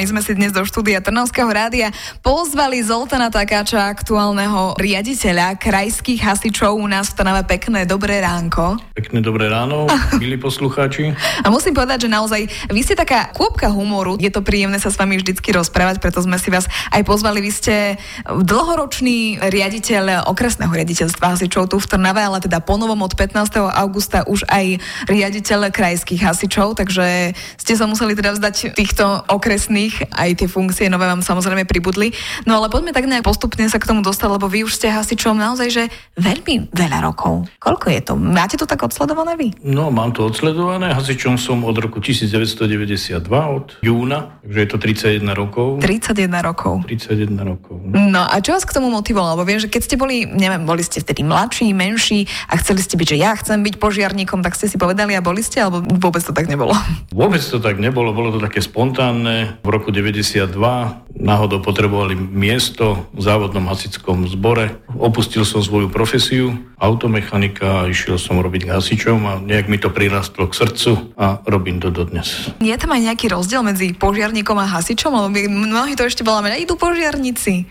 My sme si dnes do štúdia Trnavského rádia pozvali Zoltana Takáča, aktuálneho riaditeľa krajských hasičov u nás v Trnave. Pekné dobré ránko. Pekné dobré ráno, milí poslucháči. A musím povedať, že naozaj vy ste taká kôpka humoru. Je to príjemné sa s vami vždycky rozprávať, preto sme si vás aj pozvali. Vy ste dlhoročný riaditeľ okresného riaditeľstva hasičov tu v Trnave, ale teda ponovom od 15. augusta už aj riaditeľ krajských hasičov, takže ste sa museli teda vzdať týchto okresných nich, aj tie funkcie nové vám samozrejme pribudli. No ale poďme tak nejak postupne sa k tomu dostať, lebo vy už ste hasičom naozaj, že veľmi veľa rokov. Koľko je to? Máte to tak odsledované vy? No, mám to odsledované. Hasičom som od roku 1992, od júna, takže je to 31 rokov. 31 rokov. 31 rokov. No. no a čo vás k tomu motivovalo? Lebo viem, že keď ste boli, neviem, boli ste vtedy mladší, menší a chceli ste byť, že ja chcem byť požiarníkom, tak ste si povedali a boli ste, alebo vôbec to tak nebolo? Vôbec to tak nebolo, bolo to také spontánne. V roku 92 náhodou potrebovali miesto v závodnom hasickom zbore. Opustil som svoju profesiu automechanika a išiel som robiť hasičom a nejak mi to prirastlo k srdcu a robím to dodnes. Je tam aj nejaký rozdiel medzi požiarníkom a hasičom? Lebo mnohí to ešte voláme, idú požiarníci.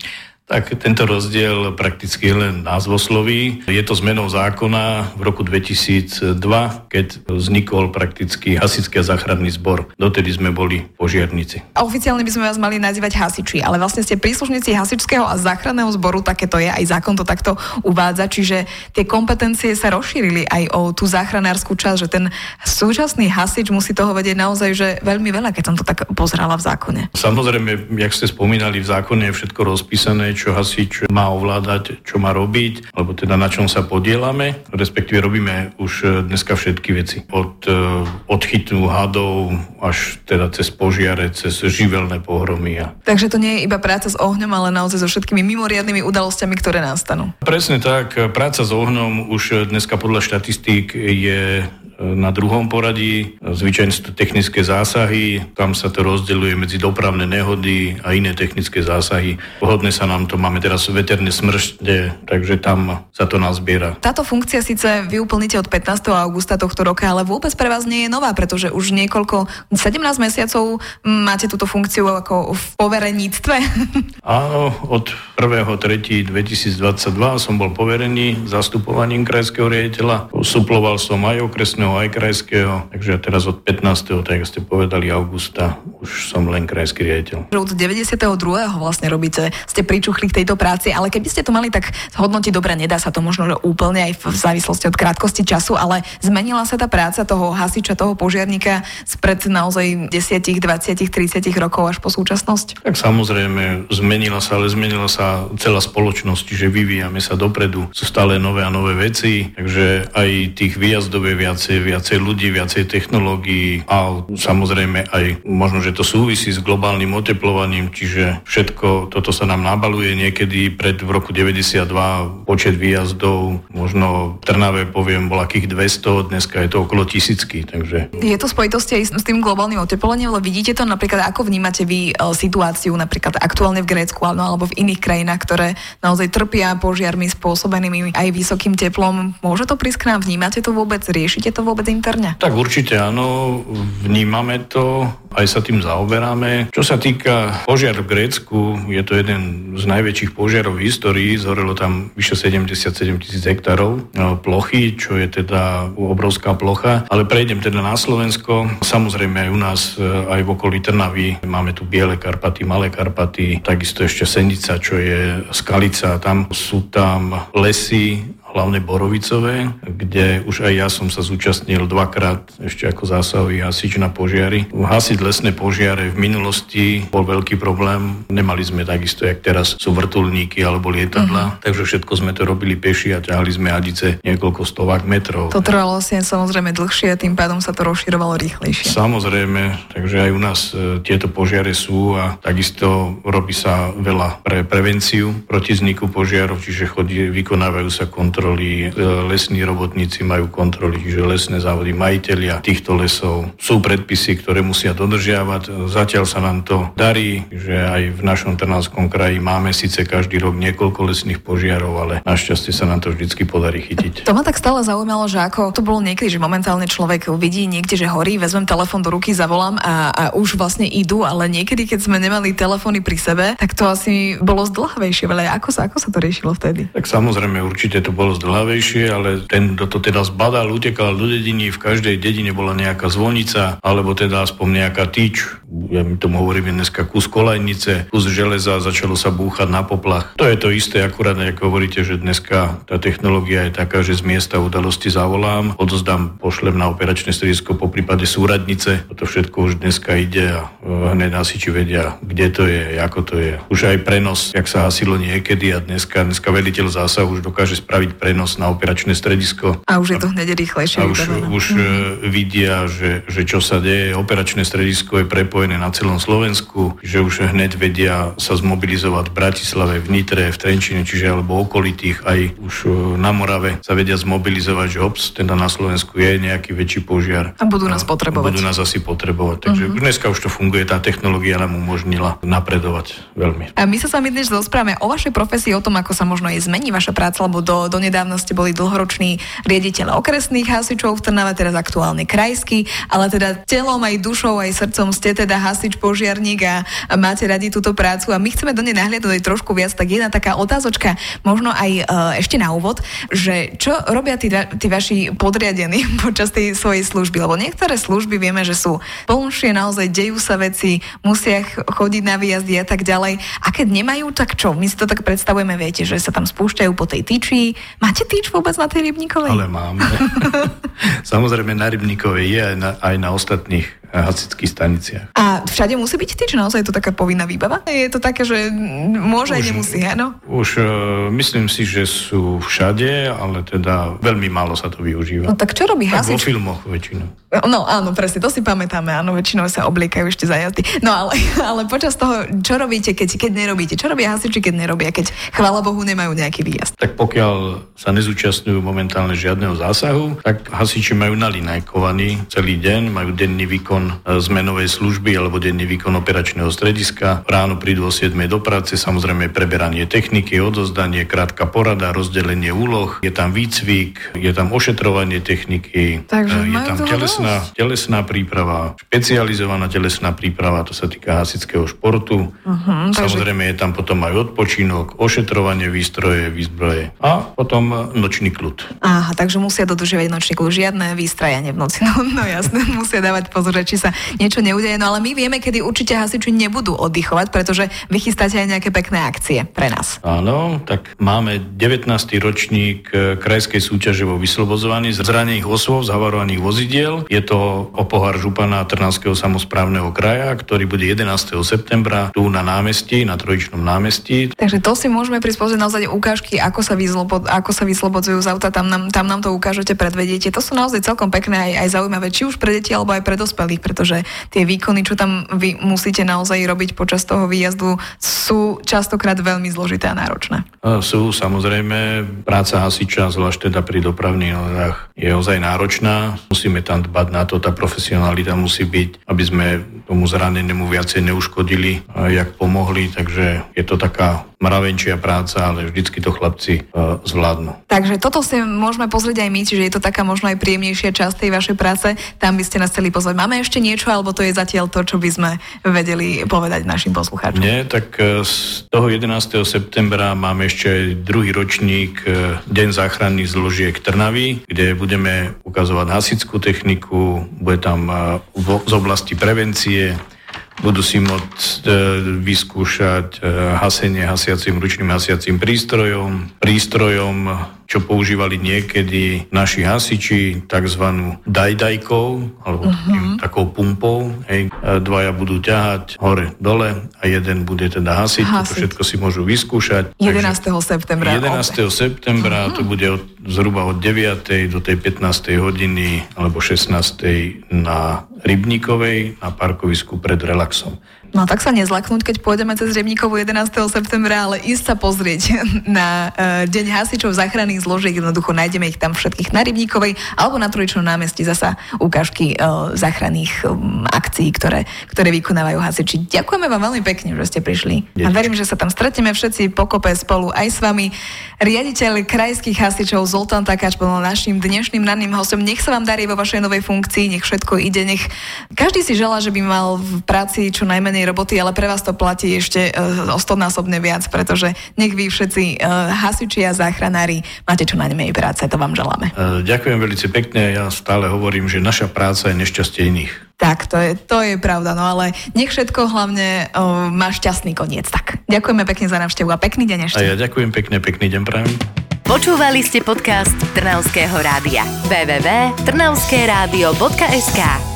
Tak tento rozdiel prakticky je len názvosloví. Je to zmenou zákona v roku 2002, keď vznikol prakticky hasičský a záchranný zbor. Dotedy sme boli požiarníci. A oficiálne by sme vás mali nazývať hasiči, ale vlastne ste príslušníci hasičského a záchranného zboru, také to je, aj zákon to takto uvádza, čiže tie kompetencie sa rozšírili aj o tú záchranárskú časť, že ten súčasný hasič musí toho vedieť naozaj, že veľmi veľa, keď som to tak pozerala v zákone. Samozrejme, jak ste spomínali, v zákone je všetko rozpísané, čo hasič má ovládať, čo má robiť, alebo teda na čom sa podielame, respektíve robíme už e, dneska všetky veci. Od e, odchytu hadov až teda cez požiare, cez živelné pohromy. Takže to nie je iba práca s ohňom, ale naozaj so všetkými mimoriadныmi udalosťami, ktoré nastanú. Presne tak. Práca s ohňom už dneska podľa štatistík je na druhom poradí. Zvyčajne technické zásahy, tam sa to rozdeľuje medzi dopravné nehody a iné technické zásahy. Vhodne sa nám to, máme teraz veterné smršte, takže tam sa to nazbiera. Táto funkcia síce vy úplníte od 15. augusta tohto roka, ale vôbec pre vás nie je nová, pretože už niekoľko, 17 mesiacov máte túto funkciu ako v povereníctve. Áno, od 1.3.2022 som bol poverený zastupovaním krajského riaditeľa. Suploval som aj okresného aj krajského, takže teraz od 15. tak ste povedali augusta už som len krajský riaditeľ. Od 92. vlastne robíte, ste pričuchli k tejto práci, ale keby ste to mali tak hodnotiť, dobre, nedá sa to možno že úplne aj v závislosti od krátkosti času, ale zmenila sa tá práca toho hasiča, toho požiarníka spred naozaj 10, 20, 30 rokov až po súčasnosť? Tak samozrejme, zmenila sa, ale zmenila sa celá spoločnosť, že vyvíjame sa dopredu, sú stále nové a nové veci, takže aj tých výjazdov je viacej, viacej ľudí, viacej technológií a samozrejme aj možno, že to súvisí s globálnym oteplovaním, čiže všetko toto sa nám nabaluje niekedy pred v roku 92 počet výjazdov, možno v Trnave poviem bol akých 200, dneska je to okolo tisícky, takže... Je to spojitosti aj s tým globálnym oteplovaním, ale vidíte to napríklad, ako vnímate vy e, situáciu napríklad aktuálne v Grécku alebo v iných krajinách, ktoré naozaj trpia požiarmi spôsobenými aj vysokým teplom. Môže to prísť k nám? Vnímate to vôbec? Riešite to vôbec interne? Tak určite áno, vnímame to, aj sa tým zaoberáme. Čo sa týka požiar v Grécku, je to jeden z najväčších požiarov v histórii, zhorelo tam vyše 77 tisíc hektárov no, plochy, čo je teda obrovská plocha. Ale prejdem teda na Slovensko. Samozrejme aj u nás, e, aj v okolí Trnavy, máme tu Biele Karpaty, Malé Karpaty, takisto ešte Senica, čo je Skalica. Tam sú tam lesy, hlavne Borovicové, kde už aj ja som sa zúčastnil dvakrát ešte ako zásahový hasič na požiary. Hasiť lesné požiare v minulosti bol veľký problém. Nemali sme takisto, jak teraz sú vrtulníky alebo lietadla, uh-huh. takže všetko sme to robili peši a ťahali sme hadice niekoľko stovák metrov. To trvalo asi samozrejme dlhšie a tým pádom sa to rozširovalo rýchlejšie. Samozrejme, takže aj u nás e, tieto požiare sú a takisto robí sa veľa pre prevenciu proti vzniku požiarov, čiže chodí, vykonávajú sa kontroly kontroly, e, lesní robotníci majú kontroly, čiže lesné závody, majiteľia týchto lesov. Sú predpisy, ktoré musia dodržiavať. Zatiaľ sa nám to darí, že aj v našom Trnavskom kraji máme síce každý rok niekoľko lesných požiarov, ale našťastie sa nám to vždycky podarí chytiť. To ma tak stále zaujímalo, že ako to bolo niekedy, že momentálne človek vidí niekde, že horí, vezmem telefón do ruky, zavolám a, a už vlastne idú, ale niekedy, keď sme nemali telefóny pri sebe, tak to asi bolo zdlhavejšie. Ale ako sa, ako sa to riešilo vtedy? Tak samozrejme, určite to bolo zdlhavejšie, ale ten, kto to teda zbadal, utekal do dediny, v každej dedine bola nejaká zvonica, alebo teda aspoň nejaká tyč, ja mi tomu hovorím dneska kus kolajnice, kus železa, začalo sa búchať na poplach. To je to isté, akurát ako hovoríte, že dneska tá technológia je taká, že z miesta udalosti zavolám, odozdám, pošlem na operačné stredisko, po prípade súradnice. To všetko už dneska ide a e, hneď či vedia, kde to je, ako to je. Už aj prenos, jak sa hasilo niekedy a dneska, dneska veliteľ zásahu už dokáže spraviť prenos na operačné stredisko. A už je to hneď rýchlejšie. A už, už mm. vidia, že, že čo sa deje. Operačné stredisko je prepojené na celom Slovensku, že už hneď vedia sa zmobilizovať v Bratislave, v Nitre, v Trenčine, čiže alebo okolitých, aj už e, na Morave sa vedia zmobilizovať, že ops, teda na Slovensku je nejaký väčší požiar. A budú nás potrebovať. Budú nás asi potrebovať. Takže uh-huh. dneska už to funguje, tá technológia nám umožnila napredovať veľmi. A my sa s vami dnes rozprávame o vašej profesii, o tom, ako sa možno aj zmení vaša práca, lebo do, do nedávna ste boli dlhoroční riaditeľ okresných hasičov v Trnave, teraz aktuálne krajský, ale teda telom aj dušou aj srdcom ste teda hasič, požiarník a, máte radi túto prácu a my chceme do nej nahliadať aj trošku viac, tak jedna taká otázočka, možno aj e, ešte na úvod, že čo robia tí, tí vaši podriadení počas tej svojej služby, lebo niektoré služby vieme, že sú plnšie, naozaj dejú sa veci, musia chodiť na výjazdy a tak ďalej. A keď nemajú, tak čo? My si to tak predstavujeme, viete, že sa tam spúšťajú po tej tyči. Máte tyč vôbec na tej rybníkovej? Ale máme. Samozrejme na rybníkovej je aj na, aj na ostatných hasičských staniciach. A všade musí byť tyč? Naozaj je to taká povinná výbava? Je to také, že môže aj nemusí, áno? Už uh, myslím si, že sú všade, ale teda veľmi málo sa to využíva. No tak čo robí tak hasič? vo filmoch väčšinou. No áno, presne, to si pamätáme, áno, väčšinou sa obliekajú ešte za jazdy. No ale, ale počas toho, čo robíte, keď, keď nerobíte? Čo robia hasiči, keď nerobia, keď chvála Bohu nemajú nejaký výjazd? Tak pokiaľ sa nezúčastňujú momentálne žiadneho zásahu, tak hasiči majú nalinajkovaný celý deň, majú denný výkon e, zmenovej služby alebo denný výkon operačného strediska. Ráno prídu o 7 do práce, samozrejme preberanie techniky, odozdanie, krátka porada, rozdelenie úloh, je tam výcvik, je tam ošetrovanie techniky, Takže e, je tam telesná, telesná príprava, špecializovaná telesná príprava, to sa týka hasického športu. Uh-huh, samozrejme takže... je tam potom aj odpočinok, ošetrovanie výstroje, výzbroje a potom nočný kľud. Aha, takže musia dodržiavať nočný kľud, žiadne výstrajanie v noci. No, no jasné, musia dávať pozor, či sa niečo neudeje. No ale my vieme, kedy určite hasiči nebudú oddychovať, pretože vy chystáte aj nejaké pekné akcie pre nás. Áno, tak máme 19. ročník e, krajskej súťaže vo vyslobozovaní zranených osôb, zavarovaných vozidiel. Je to o pohár župana Trnavského samozprávneho kraja, ktorý bude 11. septembra tu na námestí, na Trojičnom námestí. Takže to si môžeme prispôsobiť naozaj ukážky, ako sa, vyzlobod, ako sa vyslobodzujú z auta, tam nám, tam nám to ukážete, predvediete. To sú naozaj celkom pekné aj, aj zaujímavé, či už pre deti alebo aj pre dospelých, pretože tie výkony, čo tam vy musíte naozaj robiť počas toho výjazdu, sú častokrát veľmi zložité a náročné. Sú samozrejme, práca hasiča, zvlášť teda pri dopravných nodách, je ozaj náročná. Musíme tam dbať na to, tá profesionalita musí byť, aby sme tomu zranenému viacej neuškodili, jak pomohli, takže je to taká mravenčia práca, ale vždycky to chlapci uh, zvládnu. Takže toto si môžeme pozrieť aj my, čiže je to taká možno aj príjemnejšia časť tej vašej práce. Tam by ste nás chceli pozvať. Máme ešte niečo, alebo to je zatiaľ to, čo by sme vedeli povedať našim poslucháčom? Nie, tak uh, z toho 11. septembra máme ešte aj druhý ročník uh, Deň záchranných zložiek Trnavy, kde budeme ukazovať hasickú techniku, bude tam z oblasti prevencie, budú si môcť e, vyskúšať e, hasenie hasiacím ručným hasiacím prístrojom, prístrojom čo používali niekedy naši hasiči, tzv. dajdajkou, alebo uh-huh. takou pumpou. Hej. Dvaja budú ťahať hore, dole a jeden bude teda hasiť. hasiť. To všetko si môžu vyskúšať. 11. Takže septembra. 11. Obe. septembra, uh-huh. to bude od, zhruba od 9. do tej 15. hodiny alebo 16. na Rybníkovej na parkovisku pred relaxom. No tak sa nezlaknúť, keď pôjdeme cez Rybníkovu 11. septembra, ale ísť sa pozrieť na uh, Deň hasičov záchranných zložiek. Jednoducho nájdeme ich tam všetkých na Rybníkovej alebo na Trojičnom námestí zasa ukážky uh, záchranných um, akcií, ktoré, ktoré vykonávajú hasiči. Ďakujeme vám veľmi pekne, že ste prišli. Ďakujem. A verím, že sa tam stretneme všetci pokope spolu aj s vami. Riaditeľ krajských hasičov Zoltán Takáč bol našim dnešným ranným hostom. Nech sa vám darí vo vašej novej funkcii, nech všetko ide, nech každý si želá, že by mal v práci čo najmenej menej roboty, ale pre vás to platí ešte uh, o stonásobne viac, pretože nech vy všetci uh, hasiči a záchranári máte čo najmenej práce, to vám želáme. Uh, ďakujem veľmi pekne, ja stále hovorím, že naša práca je nešťastie iných. Tak, to je, to je pravda, no ale nech všetko hlavne uh, má šťastný koniec. Tak, ďakujeme pekne za návštevu a pekný deň ešte. A ja ďakujem pekne, pekný deň prajem. Počúvali ste podcast Trnavského rádia. www.trnavskeradio.sk